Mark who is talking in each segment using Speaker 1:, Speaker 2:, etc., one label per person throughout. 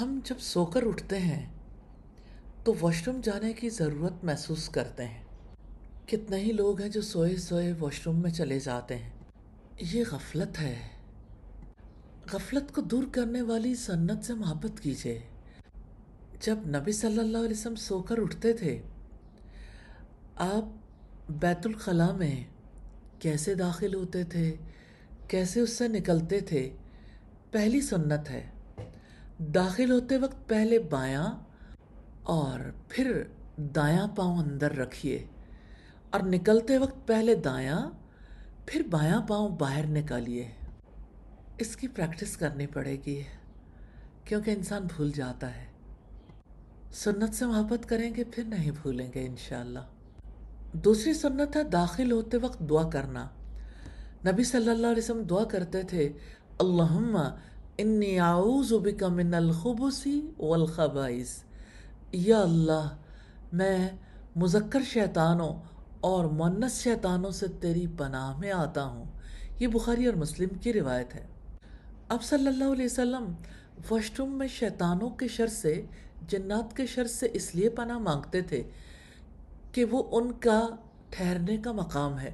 Speaker 1: ہم جب سو کر اٹھتے ہیں تو واش روم جانے کی ضرورت محسوس کرتے ہیں۔ کتنے ہی لوگ ہیں جو سوئے سوئے واش روم میں چلے جاتے ہیں۔ یہ غفلت ہے۔ غفلت کو دور کرنے والی سنت سے محبت کیجیے جب نبی صلی اللہ علیہ وسلم سو کر اٹھتے تھے، آپ بیت الخلاء میں کیسے داخل ہوتے تھے؟ کیسے اس سے نکلتے تھے؟ پہلی سنت ہے۔ داخل ہوتے وقت پہلے بایاں اور پھر دایاں پاؤں اندر رکھیے اور نکلتے وقت پہلے دایاں، پھر بایاں پاؤں باہر نکالیے۔ اس کی پریکٹس کرنی پڑے گی، کیونکہ انسان بھول جاتا ہے۔ سنت سے محبت کریں گے، پھر نہیں بھولیں گے انشاءاللہ۔ دوسری سنت ہے داخل ہوتے وقت دعا کرنا۔ نبی صلی اللہ علیہ وسلم دعا کرتے تھے، اللہم انی اعوذ بک من الخبث والخبائث. یا اللہ میں مذکر شیطانوں اور مونس شیطانوں سے تیری پناہ میں آتا ہوں۔ یہ بخاری اور مسلم کی روایت ہے۔ اب صلی اللہ علیہ وسلم واش میں شیطانوں کے شر سے، جنات کے شر سے اس لیے پناہ مانگتے تھے کہ وہ ان کا ٹھہرنے کا مقام ہے۔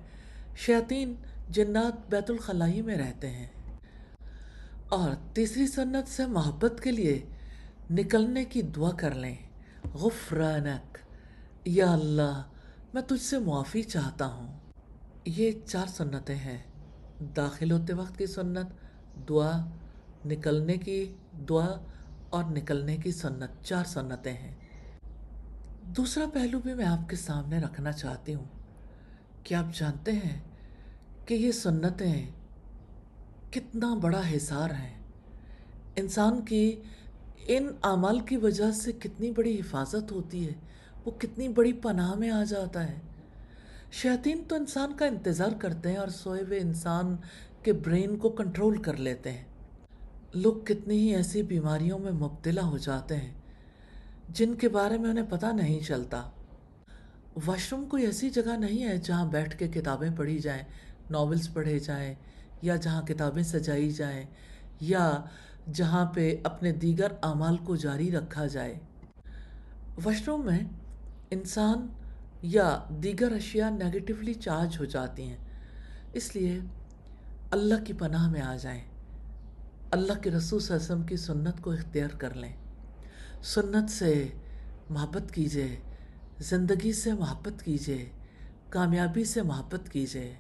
Speaker 1: شیاطین جنات بیت الخلائی میں رہتے ہیں۔ اور تیسری سنت سے محبت کے لیے نکلنے کی دعا کر لیں۔ غفرانک۔ یا اللہ، میں تجھ سے معافی چاہتا ہوں۔ یہ چار سنتیں ہیں۔ داخل ہوتے وقت کی سنت، دعا، نکلنے کی دعا اور نکلنے کی سنت۔ چار سنتیں ہیں۔ دوسرا پہلو بھی میں آپ کے سامنے رکھنا چاہتی ہوں۔ کہ آپ جانتے ہیں کہ یہ سنتیں کتنا بڑا حصار ہیں انسان کی ان اعمال کی وجہ سے کتنی بڑی حفاظت ہوتی ہے، وہ کتنی بڑی پناہ میں آ جاتا ہے۔ شیاطین تو انسان کا انتظار کرتے ہیں اور سوئے ہوئے انسان کے برین کو کنٹرول کر لیتے ہیں۔ لوگ کتنی ہی ایسی بیماریوں میں مبتلا ہو جاتے ہیں، جن کے بارے میں انہیں پتہ نہیں چلتا۔ واش روم کوئی ایسی جگہ نہیں ہے جہاں بیٹھ کے کتابیں پڑھی جائیں، ناولز پڑھے جائیں یا جہاں کتابیں سجائی جائیں، یا جہاں پہ اپنے دیگر اعمال کو جاری رکھا جائے۔ واش روم میں انسان یا دیگر اشیاء نیگیٹیولی چارج ہو جاتی ہیں۔ اس لیے اللہ کی پناہ میں آ جائیں۔ اللہ کے رسول صلی اللہ علیہ وسلم کی سنت کو اختیار کر لیں۔ سنت سے محبت کیجیے زندگی سے محبت کیجیے کامیابی سے محبت کیجیے